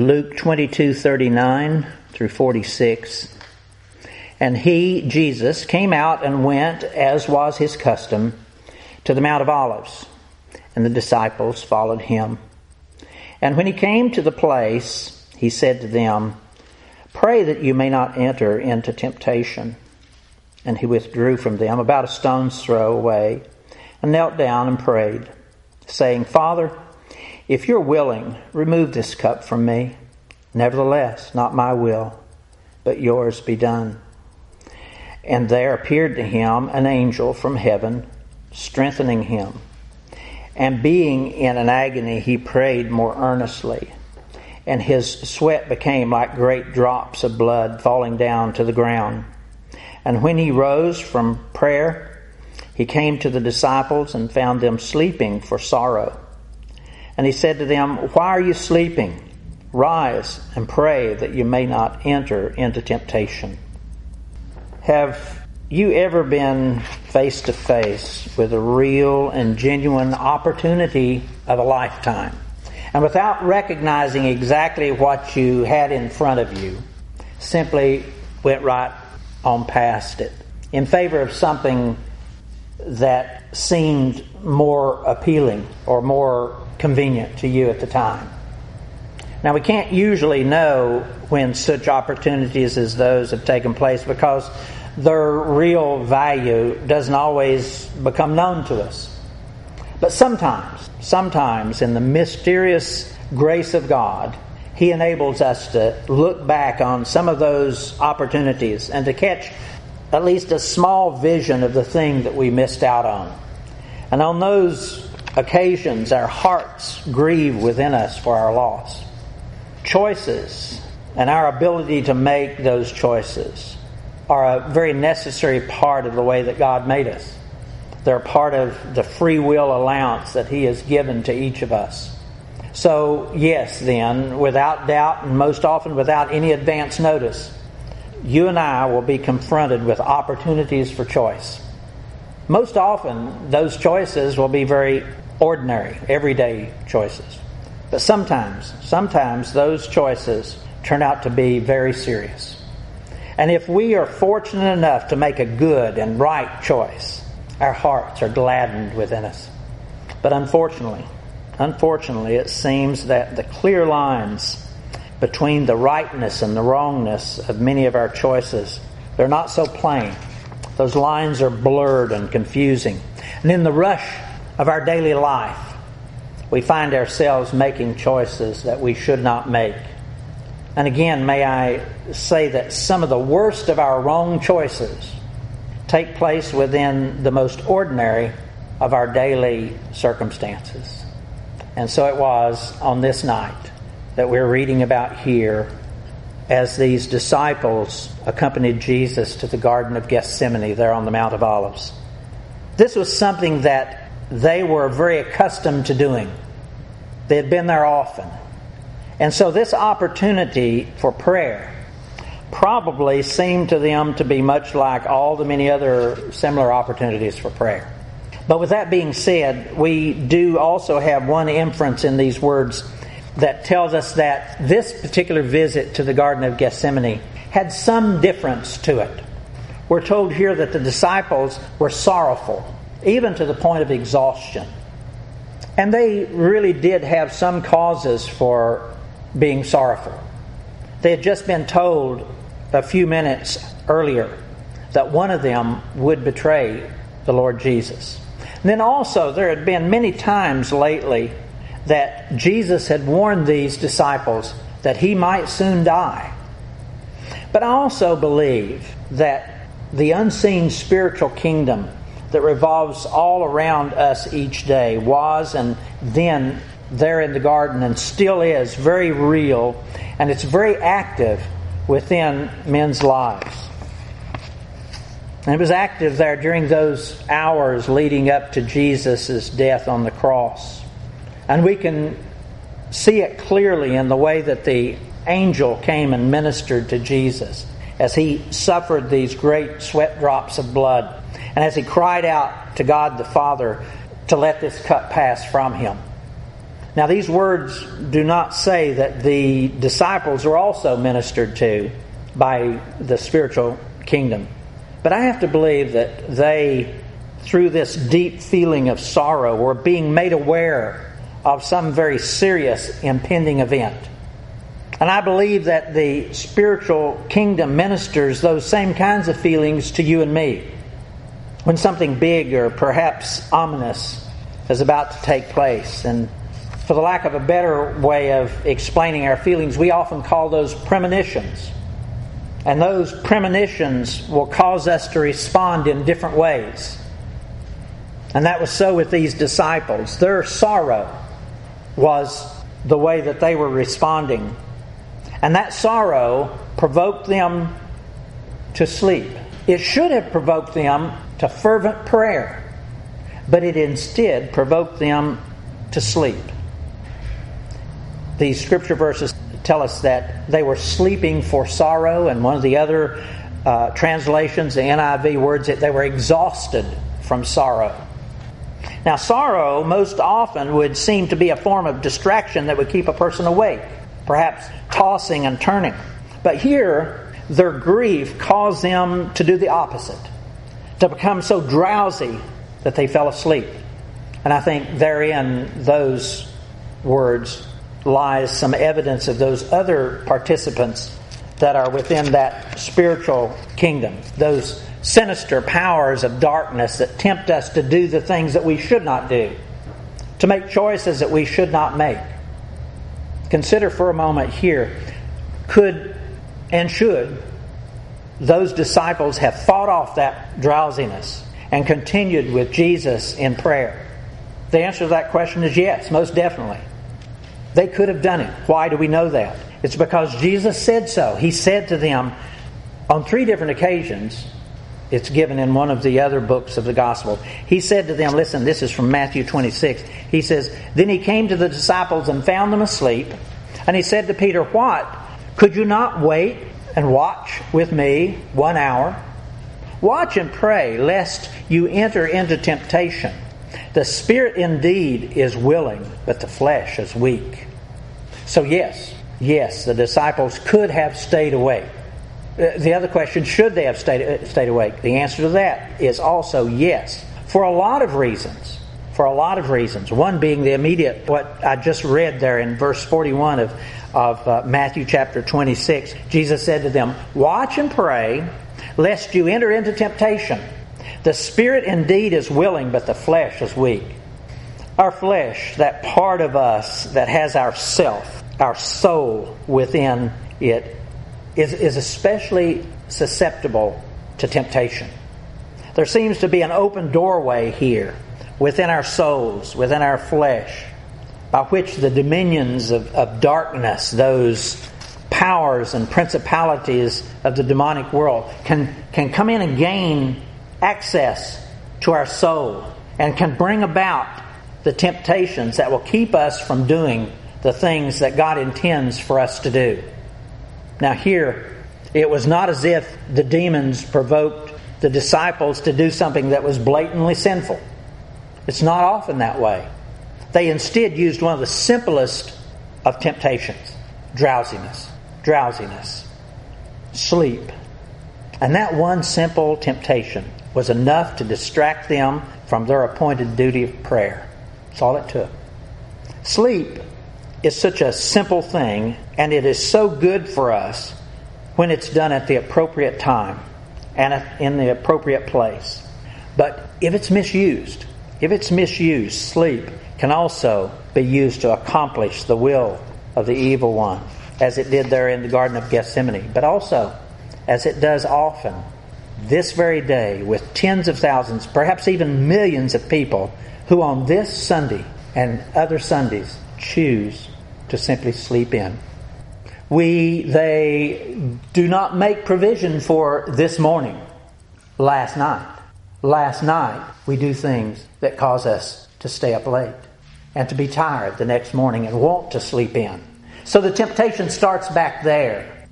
Luke 22:39 through 46. And he, Jesus, came out and went, as was his custom, to the Mount of Olives, and the disciples followed him. And when he came to the place, he said to them, Pray that you may not enter into temptation. And he withdrew from them about a stone's throw away, and knelt down and prayed, saying, Father, if you're willing, remove this cup from me. Nevertheless, not my will, but yours be done. And there appeared to him an angel from heaven, strengthening him. And being in an agony, he prayed more earnestly. And his sweat became like great drops of blood falling down to the ground. And when he rose from prayer, he came to the disciples and found them sleeping for sorrow. And he said to them, Why are you sleeping? Rise and pray that you may not enter into temptation. Have you ever been face to face with a real and genuine opportunity of a lifetime? And without recognizing exactly what you had in front of you, simply went right on past it in favor of something that seemed more appealing or more convenient to you at the time. Now, we can't usually know when such opportunities as those have taken place because their real value doesn't always become known to us. But sometimes, sometimes in the mysterious grace of God, He enables us to look back on some of those opportunities and to catch at least a small vision of the thing that we missed out on. And on those occasions, our hearts grieve within us for our loss choices and our ability to make those choices are a very necessary part of the way that God made us. They're part of the free will allowance that He has given to each of us. So, yes, then, without doubt, and most often without any advance notice, you and I will be confronted with opportunities for choice. Most often, those choices will be very ordinary, everyday choices. But sometimes, sometimes those choices turn out to be very serious. And if we are fortunate enough to make a good and right choice, our hearts are gladdened within us. But unfortunately, unfortunately, it seems that the clear lines between the rightness and the wrongness of many of our choices, they're not so plain. Those lines are blurred and confusing. And in the rush of our daily life, we find ourselves making choices that we should not make. And again, may I say that some of the worst of our wrong choices take place within the most ordinary of our daily circumstances. And so it was on this night that we're reading about here as these disciples accompanied Jesus to the Garden of Gethsemane there on the Mount of Olives. This was something that they were very accustomed to doing. They had been there often. And so this opportunity for prayer probably seemed to them to be much like all the many other similar opportunities for prayer. But with that being said, we do also have one inference in these words that tells us that this particular visit to the Garden of Gethsemane had some difference to it. We're told here that the disciples were sorrowful even to the point of exhaustion. And they really did have some causes for being sorrowful. They had just been told a few minutes earlier that one of them would betray the Lord Jesus. And then also, there had been many times lately that Jesus had warned these disciples that he might soon die. But I also believe that the unseen spiritual kingdom that revolves all around us each day was and then there in the garden and still is very real and it's very active within men's lives. And it was active there during those hours leading up to Jesus' death on the cross. And we can see it clearly in the way that the angel came and ministered to Jesus as he suffered these great sweat drops of blood and as he cried out to God the Father to let this cup pass from him. Now, these words do not say that the disciples were also ministered to by the spiritual kingdom. But I have to believe that they, through this deep feeling of sorrow, were being made aware of some very serious impending event. And I believe that the spiritual kingdom ministers those same kinds of feelings to you and me when something big or perhaps ominous is about to take place. And for the lack of a better way of explaining our feelings, we often call those premonitions. And those premonitions will cause us to respond in different ways. And that was so with these disciples. Their sorrow was the way that they were responding. And that sorrow provoked them to sleep. It should have provoked them to fervent prayer, but it instead provoked them to sleep. These scripture verses tell us that they were sleeping for sorrow, and one of the other uh, translations, the NIV words it, they were exhausted from sorrow. Now, sorrow most often would seem to be a form of distraction that would keep a person awake, perhaps tossing and turning. But here, their grief caused them to do the opposite, to become so drowsy that they fell asleep. And I think therein, those words lies some evidence of those other participants that are within that spiritual kingdom, those sinister powers of darkness that tempt us to do the things that we should not do, to make choices that we should not make. Consider for a moment here could and should those disciples have fought off that drowsiness and continued with Jesus in prayer? The answer to that question is yes, most definitely. They could have done it. Why do we know that? It's because Jesus said so. He said to them on three different occasions, it's given in one of the other books of the gospel. He said to them, listen, this is from Matthew 26. He says, Then he came to the disciples and found them asleep. And he said to Peter, What? Could you not wait and watch with me one hour? Watch and pray, lest you enter into temptation. The spirit indeed is willing, but the flesh is weak. So, yes, yes, the disciples could have stayed awake. Uh, the other question, should they have stayed, uh, stayed awake? The answer to that is also yes, for a lot of reasons. For a lot of reasons. One being the immediate, what I just read there in verse 41 of, of uh, Matthew chapter 26. Jesus said to them, Watch and pray, lest you enter into temptation. The spirit indeed is willing, but the flesh is weak. Our flesh, that part of us that has our self, our soul within it, is, is especially susceptible to temptation. There seems to be an open doorway here within our souls, within our flesh, by which the dominions of, of darkness, those powers and principalities of the demonic world, can, can come in and gain access to our soul and can bring about the temptations that will keep us from doing the things that God intends for us to do. Now, here, it was not as if the demons provoked the disciples to do something that was blatantly sinful. It's not often that way. They instead used one of the simplest of temptations drowsiness, drowsiness, sleep. And that one simple temptation was enough to distract them from their appointed duty of prayer. That's all it took. Sleep is such a simple thing, and it is so good for us when it's done at the appropriate time and in the appropriate place. But if it's misused, if it's misused, sleep can also be used to accomplish the will of the evil one, as it did there in the Garden of Gethsemane, but also as it does often this very day with tens of thousands, perhaps even millions of people who on this Sunday and other Sundays choose to simply sleep in. We, they do not make provision for this morning, last night. Last night, we do things that cause us to stay up late and to be tired the next morning and want to sleep in. So the temptation starts back there.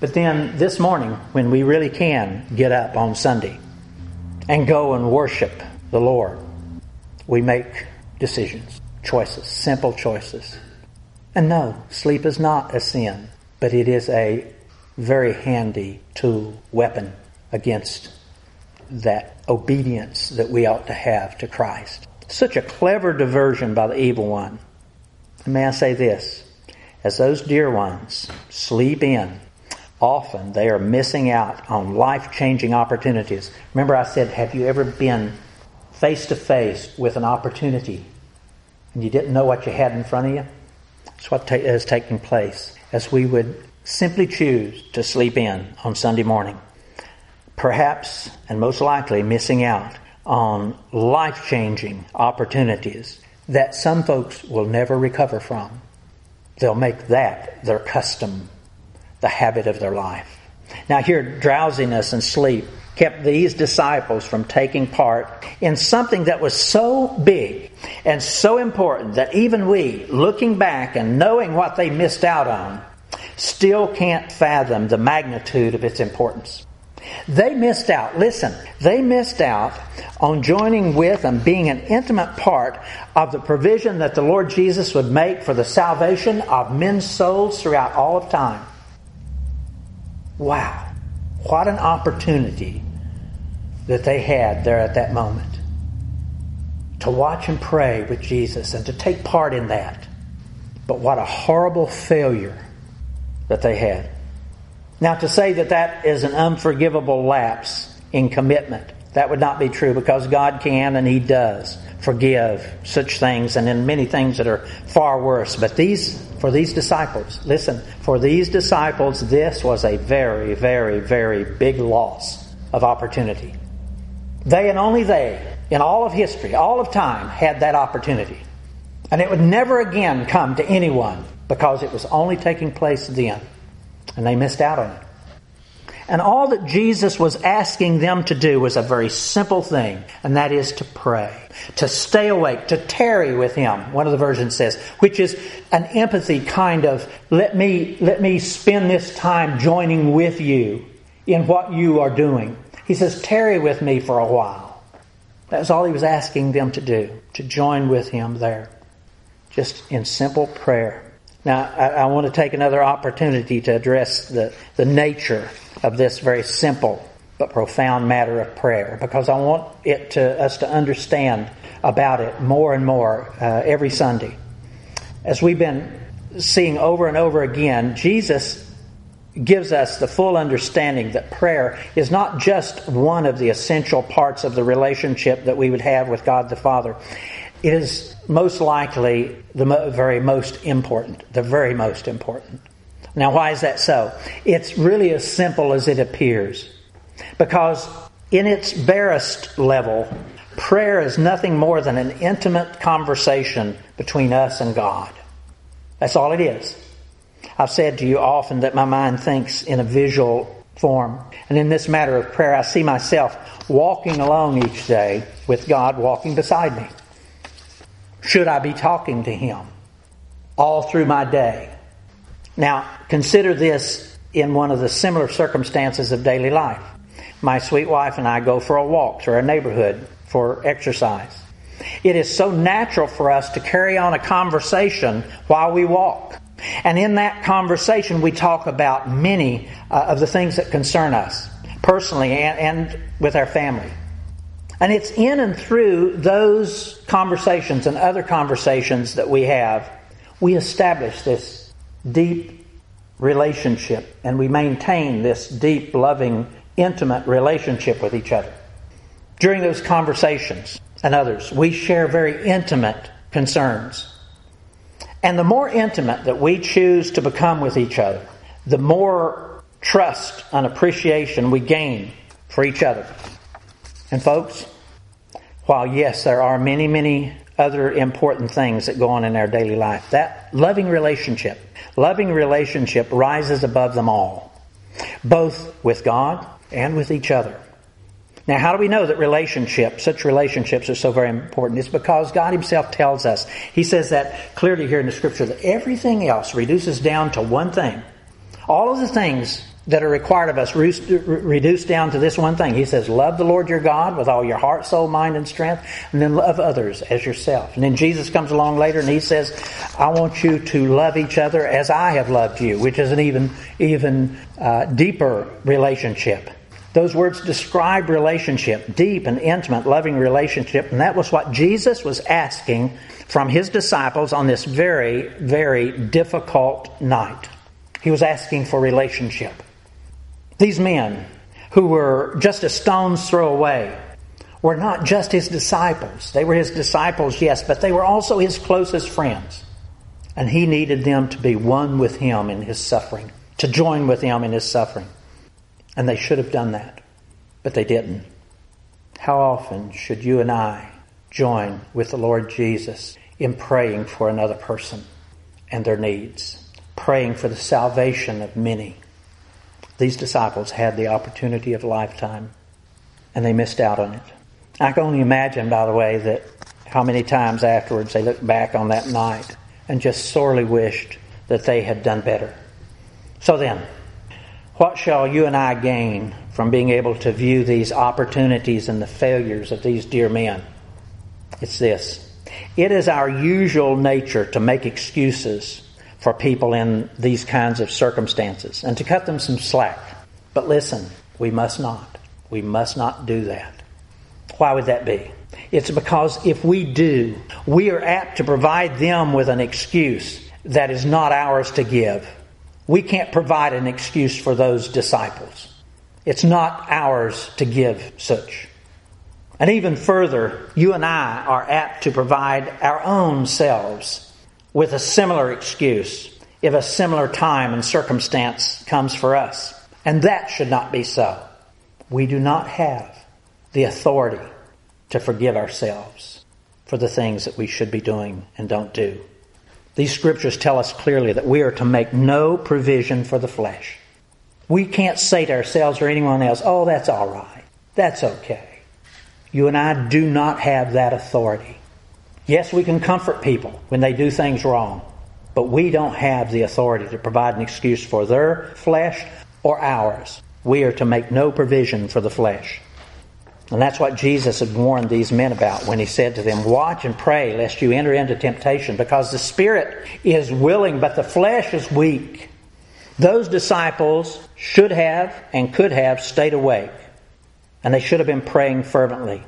But then this morning, when we really can get up on Sunday and go and worship the Lord, we make decisions. choices, simple choices. And no, sleep is not a sin, but it is a very handy tool, weapon against that obedience that we ought to have to Christ. Such a clever diversion by the evil one. And may I say this? As those dear ones sleep in, often they are missing out on life changing opportunities. Remember, I said, Have you ever been face to face with an opportunity and you didn't know what you had in front of you? That's what ta- is taking place as we would simply choose to sleep in on Sunday morning. Perhaps, and most likely, missing out on life changing opportunities that some folks will never recover from. They'll make that their custom, the habit of their life. Now, here, drowsiness and sleep kept these disciples from taking part in something that was so big and so important that even we, looking back and knowing what they missed out on, still can't fathom the magnitude of its importance. They missed out, listen, they missed out on joining with and being an intimate part of the provision that the Lord Jesus would make for the salvation of men's souls throughout all of time. Wow. What an opportunity that they had there at that moment. To watch and pray with Jesus and to take part in that. But what a horrible failure that they had. Now, to say that that is an unforgivable lapse in commitment, that would not be true because God can and He does forgive such things and in many things that are far worse. But these, for these disciples, listen, for these disciples, this was a very, very, very big loss of opportunity. They and only they, in all of history, all of time, had that opportunity. And it would never again come to anyone because it was only taking place then. And they missed out on it. And all that Jesus was asking them to do was a very simple thing, and that is to pray, to stay awake, to tarry with Him, one of the versions says, which is an empathy kind of, let me, let me spend this time joining with you in what you are doing. He says, tarry with me for a while. That's all He was asking them to do, to join with Him there, just in simple prayer. Now, I, I, want to take another opportunity to address the, the nature of this very simple but profound matter of prayer because I want it to, us to understand about it more and more uh, every Sunday. As we've been seeing over and over again, Jesus gives us the full understanding that prayer is not just one of the essential parts of the relationship that we would have with God the Father. It is most likely the very most important, the very most important. Now, why is that so? It's really as simple as it appears. Because in its barest level, prayer is nothing more than an intimate conversation between us and God. That's all it is. I've said to you often that my mind thinks in a visual form. And in this matter of prayer, I see myself walking along each day with God walking beside me. Should I be talking to Him all through my day? Now, consider this in one of the similar circumstances of daily life. My sweet wife and I go for a walk through our neighborhood for exercise. It is so natural for us to carry on a conversation while we walk. And in that conversation, we talk about many uh, of the things that concern us personally and, and with our family. And it's in and through those conversations and other conversations that we have, we establish this deep relationship and we maintain this deep, loving, intimate relationship with each other. During those conversations and others, we share very intimate concerns. And the more intimate that we choose to become with each other, the more trust and appreciation we gain for each other. And folks, while yes, there are many, many other important things that go on in our daily life, that loving relationship Loving relationship rises above them all, both with God and with each other. Now, how do we know that relationships, such relationships, are so very important? It's because God Himself tells us. He says that clearly here in the Scripture that everything else reduces down to one thing. All of the things that are required of us reduce down to this one thing. He says, Love the Lord your God with all your heart, soul, mind, and strength, and then love others as yourself. And then Jesus comes along later and he says, I want you to love each other as I have loved you, which is an even, even uh, deeper relationship. Those words describe relationship, deep and intimate, loving relationship, and that was what Jesus was asking from his disciples on this very, very difficult night. He was asking for relationship. These men, who were just a stone's throw away, were not just his disciples. They were his disciples, yes, but they were also his closest friends. And he needed them to be one with him in his suffering, to join with him in his suffering. And they should have done that, but they didn't. How often should you and I join with the Lord Jesus in praying for another person and their needs, praying for the salvation of many? These disciples had the opportunity of a lifetime and they missed out on it. I can only imagine, by the way, that how many times afterwards they looked back on that night and just sorely wished that they had done better. So then, what shall you and I gain from being able to view these opportunities and the failures of these dear men? It's this. It is our usual nature to make excuses for people in these kinds of circumstances and to cut them some slack. But listen, we must not. We must not do that. Why would that be? It's because if we do, we are apt to provide them with an excuse that is not ours to give. We can't provide an excuse for those disciples. It's not ours to give such. And even further, you and I are apt to provide our own selves with a similar excuse if a similar time and circumstance comes for us. And that should not be so. We do not have the authority to forgive ourselves for the things that we should be doing and don't do. These scriptures tell us clearly that we are to make no provision for the flesh. We can't say to ourselves or anyone else, oh, that's all right. That's okay. You and I do not have that authority. Yes, we can comfort people when they do things wrong, but we don't have the authority to provide an excuse for their flesh or ours. We are to make no provision for the flesh. And that's what Jesus had warned these men about when he said to them, Watch and pray lest you enter into temptation, because the spirit is willing, but the flesh is weak. Those disciples should have and could have stayed awake, and they should have been praying fervently.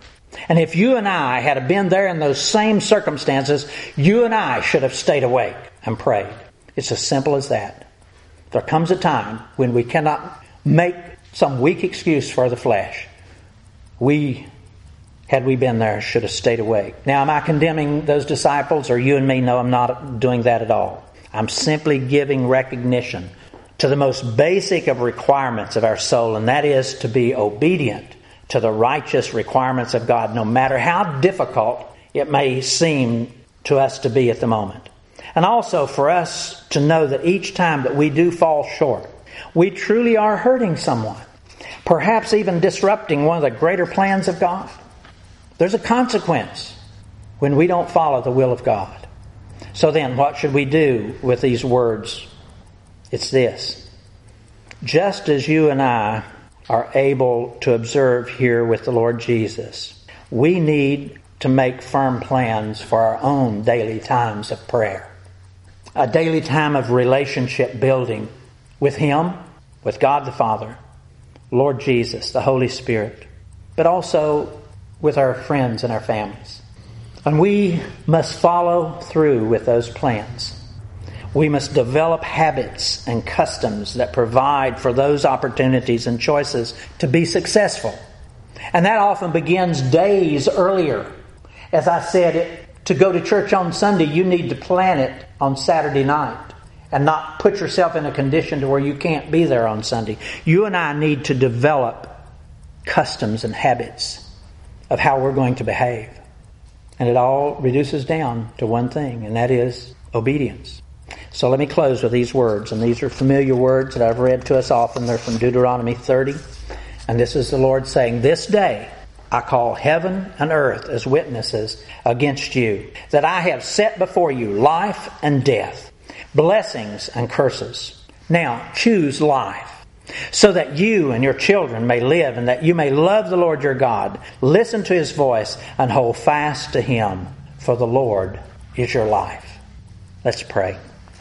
And if you and I had been there in those same circumstances, you and I should have stayed awake and prayed. It's as simple as that. There comes a time when we cannot make some weak excuse for the flesh. We, had we been there, should have stayed awake. Now, am I condemning those disciples or you and me? No, I'm not doing that at all. I'm simply giving recognition to the most basic of requirements of our soul, and that is to be obedient to the righteous requirements of God, no matter how difficult it may seem to us to be at the moment. And also for us to know that each time that we do fall short, we truly are hurting someone, perhaps even disrupting one of the greater plans of God. There's a consequence when we don't follow the will of God. So then, what should we do with these words? It's this. Just as you and I are able to observe here with the Lord Jesus. We need to make firm plans for our own daily times of prayer. A daily time of relationship building with Him, with God the Father, Lord Jesus, the Holy Spirit, but also with our friends and our families. And we must follow through with those plans. We must develop habits and customs that provide for those opportunities and choices to be successful. And that often begins days earlier. As I said, to go to church on Sunday, you need to plan it on Saturday night and not put yourself in a condition to where you can't be there on Sunday. You and I need to develop customs and habits of how we're going to behave. And it all reduces down to one thing, and that is obedience. So let me close with these words, and these are familiar words that I've read to us often. They're from Deuteronomy 30. And this is the Lord saying, This day I call heaven and earth as witnesses against you, that I have set before you life and death, blessings and curses. Now choose life, so that you and your children may live and that you may love the Lord your God, listen to his voice, and hold fast to him, for the Lord is your life. Let's pray.